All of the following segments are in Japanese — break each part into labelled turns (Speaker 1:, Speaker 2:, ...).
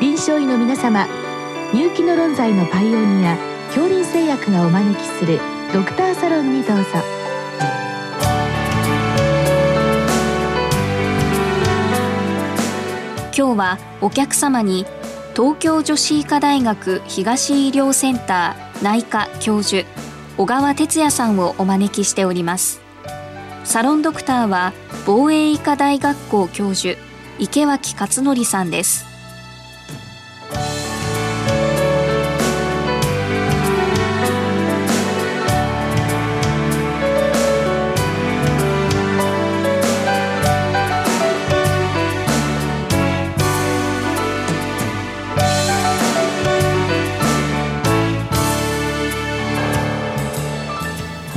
Speaker 1: 臨床医の皆様入気の論剤のパイオニア恐林製薬がお招きするドクターサロンにどうぞ。
Speaker 2: 今日はお客様に東京女子医科大学東医療センター内科教授小川哲也さんをお招きしております。サロンドクターは防衛医科大学校教授池脇勝則さんです。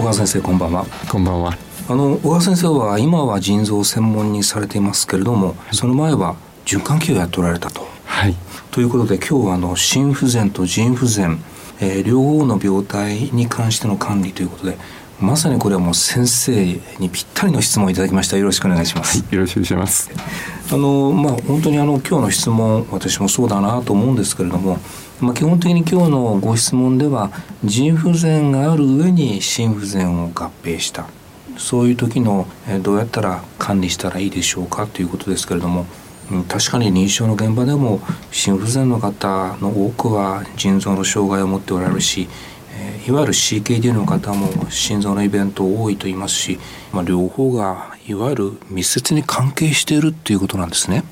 Speaker 3: 小川先生こんばんは。
Speaker 4: こんばんは。
Speaker 3: あの小川先生は今は腎臓を専門にされていますけれどもその前は循環器をやっておられたと。
Speaker 4: はい。
Speaker 3: ということで今日はあの心不全と腎不全、えー、両方の病態に関しての管理ということでまさにこれはもう先生にぴったりの質問をいただきました。よろしくお願いします、
Speaker 4: はい、よろしくお願いします。
Speaker 3: あのまあ本当にあの今日の質問私もそうだなと思うんですけれどもまあ基本的に今日のご質問では腎不全がある上に心不全を合併した。そういう時のどうやったら管理したらいいでしょうかということですけれども確かに認知症の現場でも心不全の方の多くは腎臓の障害を持っておられるしいわゆる CKD の方も心臓のイベント多いと言いますし、まあ、両方がいわゆる密接に関係しているっていうことなんですね。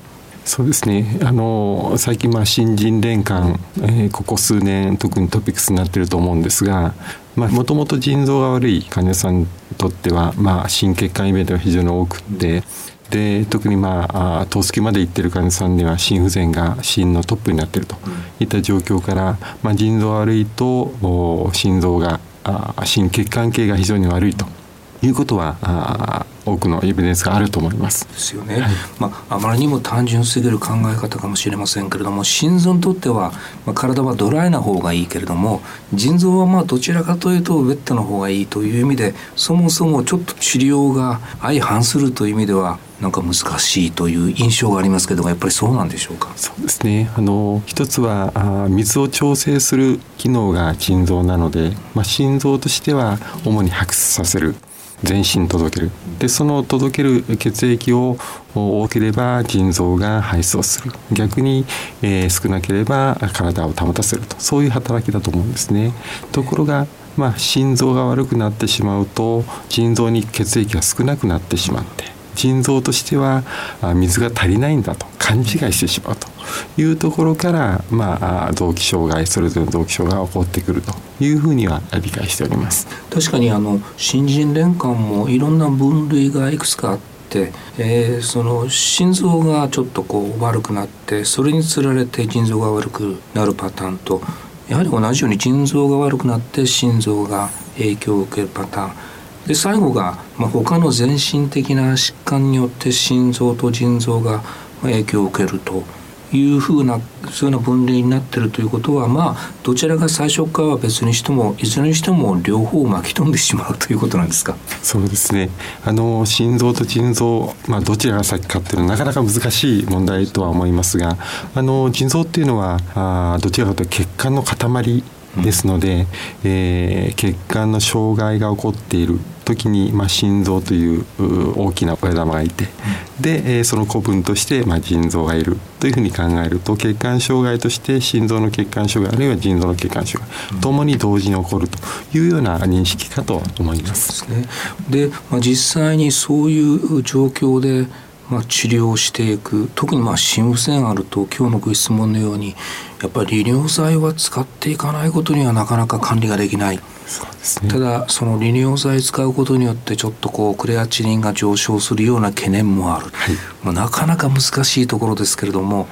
Speaker 4: そうですねあの最近まあ新人連関、えー、ここ数年特にトピックスになってると思うんですがもともと腎臓が悪い患者さんにとっては、まあ、心血管イベントが非常に多くてで特にまあ透析までいってる患者さんには心不全が心のトップになっているといった状況から、まあ、腎臓悪いと心臓が心血管系が非常に悪いということはあ多くのエビデンスがあると思います。
Speaker 3: ですよね。はい、まああまりにも単純すぎる考え方かもしれませんけれども、心臓にとっては、まあ、体はドライな方がいいけれども、腎臓はまあどちらかというとウェットの方がいいという意味で、そもそもちょっと治療が相反するという意味では。なんか難しいという印象がありますけどやっぱりそうなんでしょうか？
Speaker 4: そうですねあの一つはあ水を調整する機能が腎臓なので、まあ、心臓としては主に拍出させる全身届ける。でその届ける血液を多ければ腎臓が排出をする。逆に、えー、少なければ体を保たせると。そういう働きだと思うんですね。ところがまあ心臓が悪くなってしまうと腎臓に血液が少なくなってしまって腎臓としては水が足りないんだと。勘違いしてしまうと。いうところから、まあ、臓器障害それぞれの臓器障害が起こってくるというふうには理解しております。
Speaker 3: 確かにあの新人連関もいろんな分類がいくつかあって、えー、その心臓がちょっとこう悪くなってそれにつられて腎臓が悪くなるパターンとやはり同じように腎臓が悪くなって心臓が影響を受けるパターン。で最後が、まあ、他の全身的な疾患によって心臓と腎臓が影響を受けると。いうふうなそういうような分類になってるということはまあどちらが最初かは別にしてもいずれにしても両方巻き込んでしまうということなんですか？
Speaker 4: そうですね。あの心臓と腎臓、まあ、どちらが先かっていうのはなかなか難しい問題とは思いますがあの腎臓っていうのはあどちらかというと血管の塊ですので、えー、血管の障害が起こっている時に、まあ、心臓という大きな親玉がいて、で、えー、その古文として、まあ、腎臓がいるというふうに考えると血管障害として心臓の血管障害あるいは腎臓の血管障害ともに同時に起こるというような認識かと思います。
Speaker 3: で、ね、まあ、実際にそういう状況でまあ、治療していく。特にまあ心不全あると今日のご質問のようにやっぱり利尿剤は使っていかないことにはなかなか管理ができない。ね、ただその利尿剤使うことによってちょっとこうクレアチニンが上昇するような懸念もある、はい、まあ、なかなか難しいところですけれども、はい、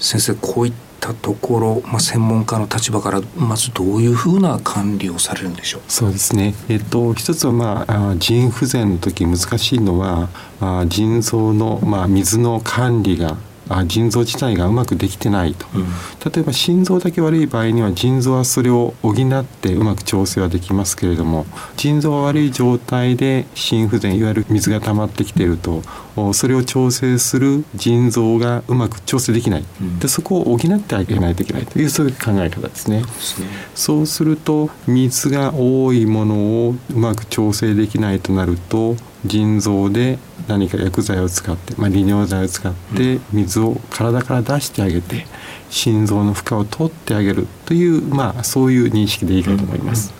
Speaker 3: 先生こういったところ、まあ、専門家の立場からまずどういうふうな管理をされるんでしょう？
Speaker 4: そうですね、えっと、一つは、まあ、腎不全の時難しいのは、まあ、腎臓の、まあ、水の管理があ腎臓自体がうまくできてないと、
Speaker 3: うん。
Speaker 4: 例えば心臓だけ悪い場合には腎臓はそれを補ってうまく調整はできますけれども腎臓が悪い状態で心不全いわゆる水が溜まってきているとおそれを調整する腎臓がうまく調整できない、
Speaker 3: うん。
Speaker 4: でそこを補ってあげないといけないというそういう考え方ですね。
Speaker 3: ですね。
Speaker 4: そうすると水が多いものをうまく調整できないとなると腎臓で何か薬剤を使って、まあ、利尿剤を使って水を体から出してあげて心臓の負荷を取ってあげるという、まあ、そういう認識でいいかと思います。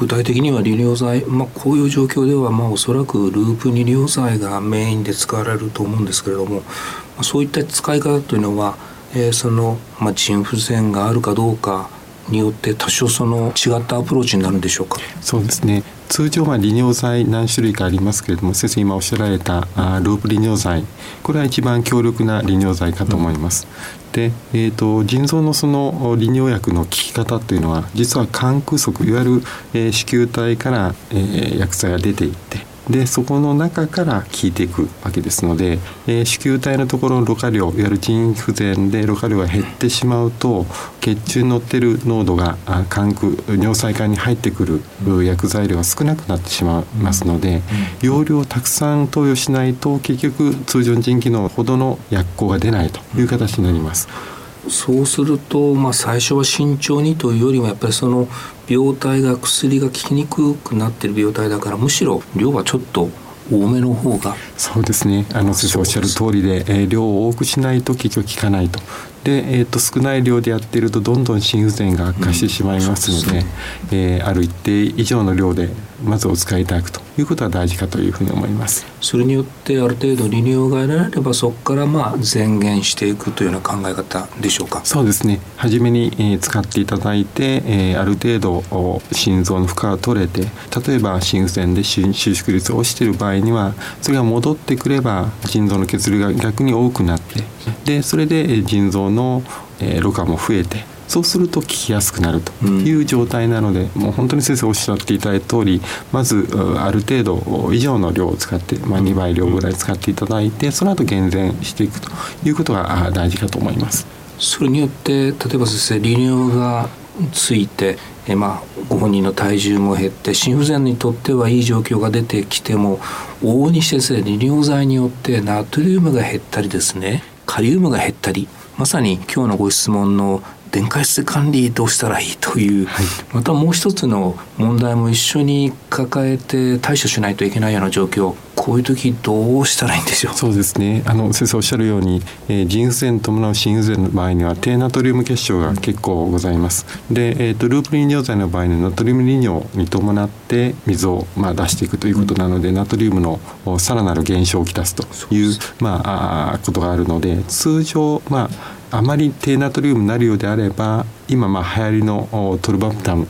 Speaker 3: 具体的には利尿剤、まあ、こういう状況ではまあおそらくループ利尿剤がメインで使われると思うんですけれども、まあ、そういった使い方というのは、えーその、まあ、腎不全があるかどうかによって多少その違ったアプローチになるんでしょうか？
Speaker 4: そうですね通常は利尿剤何種類かありますけれども先生今おっしゃられたあループ利尿剤これは一番強力な利尿剤かと思います。で、えー、と腎臓のその利尿薬の効き方というのは実は肝空足いわゆる、えー子宮体から、えー薬剤が出ていってでそこの中から効いていくわけですので、えー子宮体のところのろ過量いわゆる腎不全でろ過量が減ってしまうと血中に乗ってる濃度があ肝空尿細管に入ってくるう薬剤量が少なくなってしまいますので、容量をたくさん投与しないと結局通常の腎機能ほどの薬効が出ないという形になります。
Speaker 3: そうすると、まあ、最初は慎重にというよりもやっぱりその病態が薬が効きにくくなっている病態だからむしろ量はちょっと多めの方が。
Speaker 4: そうですね。あの先生おっしゃる通りで、えー量を多くしないと結局効かないと。で、えー、と少ない量でやっているとどんどん心不全が悪化してしまいますので,、
Speaker 3: うんそう
Speaker 4: えーある一定以上の量でまずお使いいただくということが大事かというふうに思います。
Speaker 3: それによってある程度利尿が得られればそこからまあ前減していくというような考え方でしょうか？
Speaker 4: そうですね初めに、えー使っていただいて、えーある程度お心臓の負荷が取れて例えば心不全で収収縮率が落ちている場合にはそれが戻ってくれば腎臓の血流が逆に多くなってでそれでえー腎臓の、えーろ過も増えてそうすると効きやすくなるという状態なので、もう本当に先生おっしゃっていただいた通りまずうある程度以上の量を使って、まあ、2倍量ぐらい使っていただいてその後減善していくということがあ大事かと思います。
Speaker 3: それによって例えば先生利尿がついてえまあご本人の体重も減って心不全にとってはいい状況が出てきても往々にしてですね利尿剤によってナトリウムが減ったりですねカリウムが減ったりまさに今日のご質問の電解質管理どうしたらいいという、
Speaker 4: はい。
Speaker 3: またもう一つの問題も一緒に抱えて対処しないといけないような状況こういう時どうしたらいいんでしょう？
Speaker 4: そうですね。あの先生おっしゃるように、えー腎不全に伴う心不全の場合には低ナトリウム結晶が結構ございます。で、えー、とループ利尿剤の場合にナトリウム利尿に伴って水を、まあ、出していくということなので、ナトリウムのおさらなる減少をきたすというまあ、あーことがあるので通常まああまり低ナトリウムになるようであれば今まあ流行りのおトルバプタン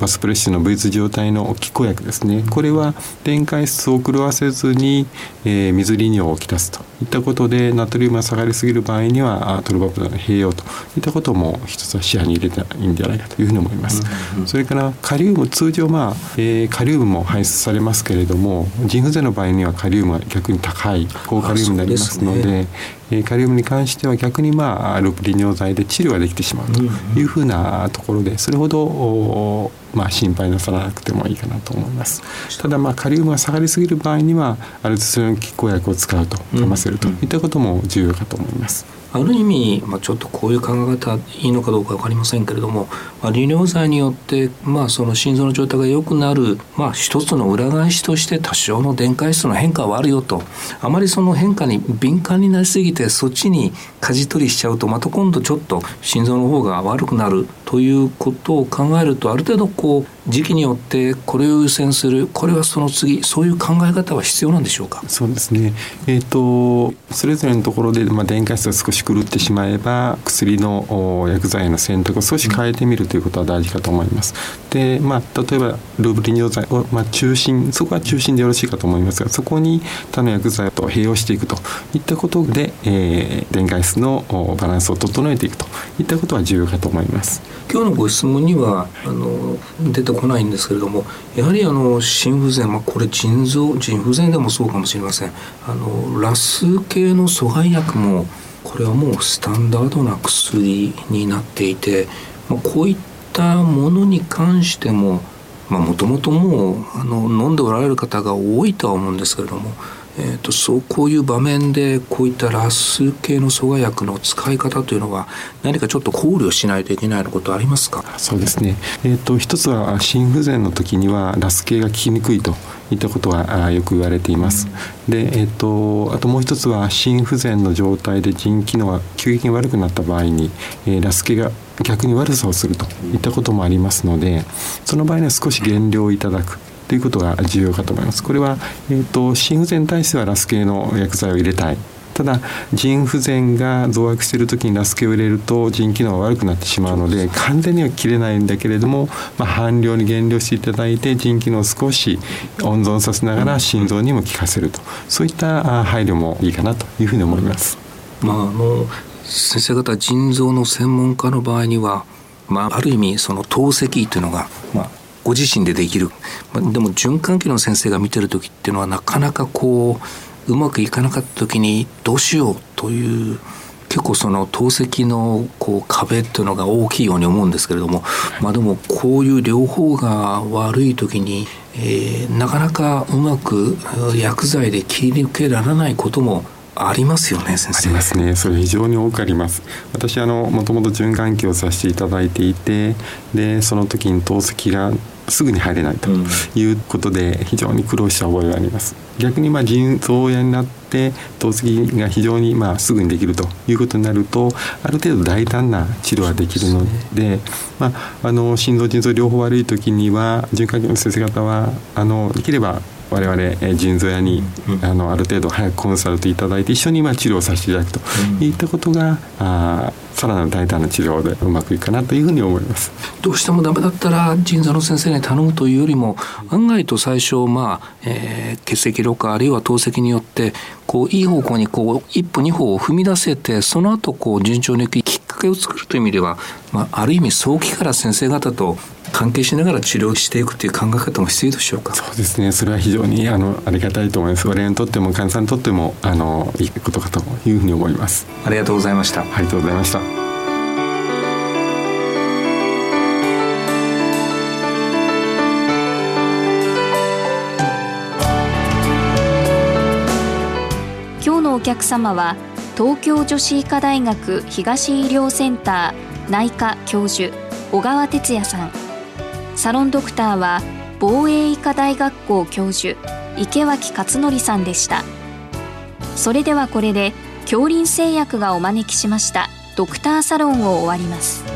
Speaker 4: バスプレッシュの V2 状態の気候薬ですね。これは電解質を狂わせずに、えー水利尿をきたすといったことでナトリウムが下がりすぎる場合にはあトルバプタンの併用といったことも一つは視野に入れたらいいんじゃないかというふうに思います、それからカリウム通常まあ、えーカリウムも排出されますけれども腎不全の場合にはカリウムは逆に高い高カリウムになりますのでえーカリウムに関しては逆にまあループ利尿剤で治療ができてしまうというふうなところでそれほどおまあ心配なさらなくてもいいかなと思います。ただまあカリウムが下がりすぎる場合にはアルツスの拮抗薬を使うとかませるといったことも重要かと思います、
Speaker 3: ある意味、まあ、ちょっとこういう考え方いいのかどうか分かりませんけれども、まあ、利尿剤によって、まあ、その心臓の状態が良くなる、まあ、一つの裏返しとして多少の電解質の変化はあるよと。あまりその変化に敏感になりすぎてそっちに舵取りしちゃうとまた今度ちょっと心臓の方が悪くなるということを考えるとある程度こう時期によってこれを優先するこれはその次そういう考え方は必要なんでしょうか？
Speaker 4: そうですね、えー、とそれぞれのところで、まあ、電解質が少し狂ってしまえば薬の薬剤の選択を少し変えてみるということは大事かと思います。で、まあ、例えばルーブリ尿剤を、まあ、中心そこは中心でよろしいかと思いますがそこに他の薬剤と併用していくといったことで、えー電解質のバランスを整えていくといったことは重要かと思います。
Speaker 3: 今日のご質問にはあの出てこないんですけれどもやはりあの心不全、まあ、これ腎臓腎不全でもそうかもしれませんあのラス系の阻害薬もこれはもうスタンダードな薬になっていて、まあ、こういったものに関してももともともうあの飲んでおられる方が多いとは思うんですけれどもえーと、そうこういう場面でこういったラス系の阻害薬の使い方というのは何かちょっと考慮しないといけないようなことありますか？
Speaker 4: そうですね、えーと、一つは心不全の時にはラス系が効きにくいといったことはよく言われています。で、えーと、あともう一つは心不全の状態で腎機能が急激に悪くなった場合に、えー、ラス系が逆に悪さをするといったこともありますのでその場合には少し減量いただく。ということが重要かと思います。これは、えーと、心不全に対してはラス系の薬剤を入れたいただ腎不全が増悪している時にラス系を入れると腎機能が悪くなってしまうので完全には切れないんだけれども、まあ、半量に減量していただいて腎機能を少し温存させながら心臓にも効かせるとそういった配慮もいいかなというふうに思います。
Speaker 3: まあ、あの先生方腎臓の専門家の場合には、まあ、ある意味その透析というのが、まあ、ご自身でできる、まあ、でも循環器の先生が見てる時っていうのはなかなかこううまくいかなかった時にどうしようという結構その透析のこう壁っていうのが大きいように思うんですけれども、まあ、でもこういう両方が悪い時に、えー、なかなかうまく薬剤で切り抜けられないこともありますよね先
Speaker 4: 生。ありますね。それ非常に多くあります。私あのもともと循環器をさせていただいていてでその時に透析がすぐに入れないということで非常に苦労した覚えがあります。逆にまあ腎臓炎になって透析が非常にまあすぐにできるということになるとある程度大胆な治療ができるので、まあ、あの心臓腎臓両方悪い時には循環器の先生方はあのできれば我々腎臓屋に、あのある程度早くコンサルトいただいて一緒に今治療させていただくと。いったことが、あさらなる大胆な治療でうまくいくかなというふうに思います。
Speaker 3: どうしてもダメだったら腎臓の先生に頼むというよりも案外と最初まあ、えー、血液老化あるいは透析によってこういい方向にこう一歩二歩を踏み出せてその後こう順調にいくきっかけを作るという意味では、まあ、ある意味早期から先生方と関係しながら治療していくという考え方も必要でしょうか。
Speaker 4: そうですね。それは非常にあのありがたいと思います。我々にとっても患者さんにとってもあのいいことかというふうに思います。
Speaker 3: ありがとうございました。
Speaker 4: ありがとうございました。
Speaker 2: 今日のお客様は東京女子医科大学東医療センター内科教授小川哲也さんサロンドクターは防衛医科大学校教授池脇勝則さんでした。それではこれで恐林製薬がお招きしましたドクターサロンを終わります。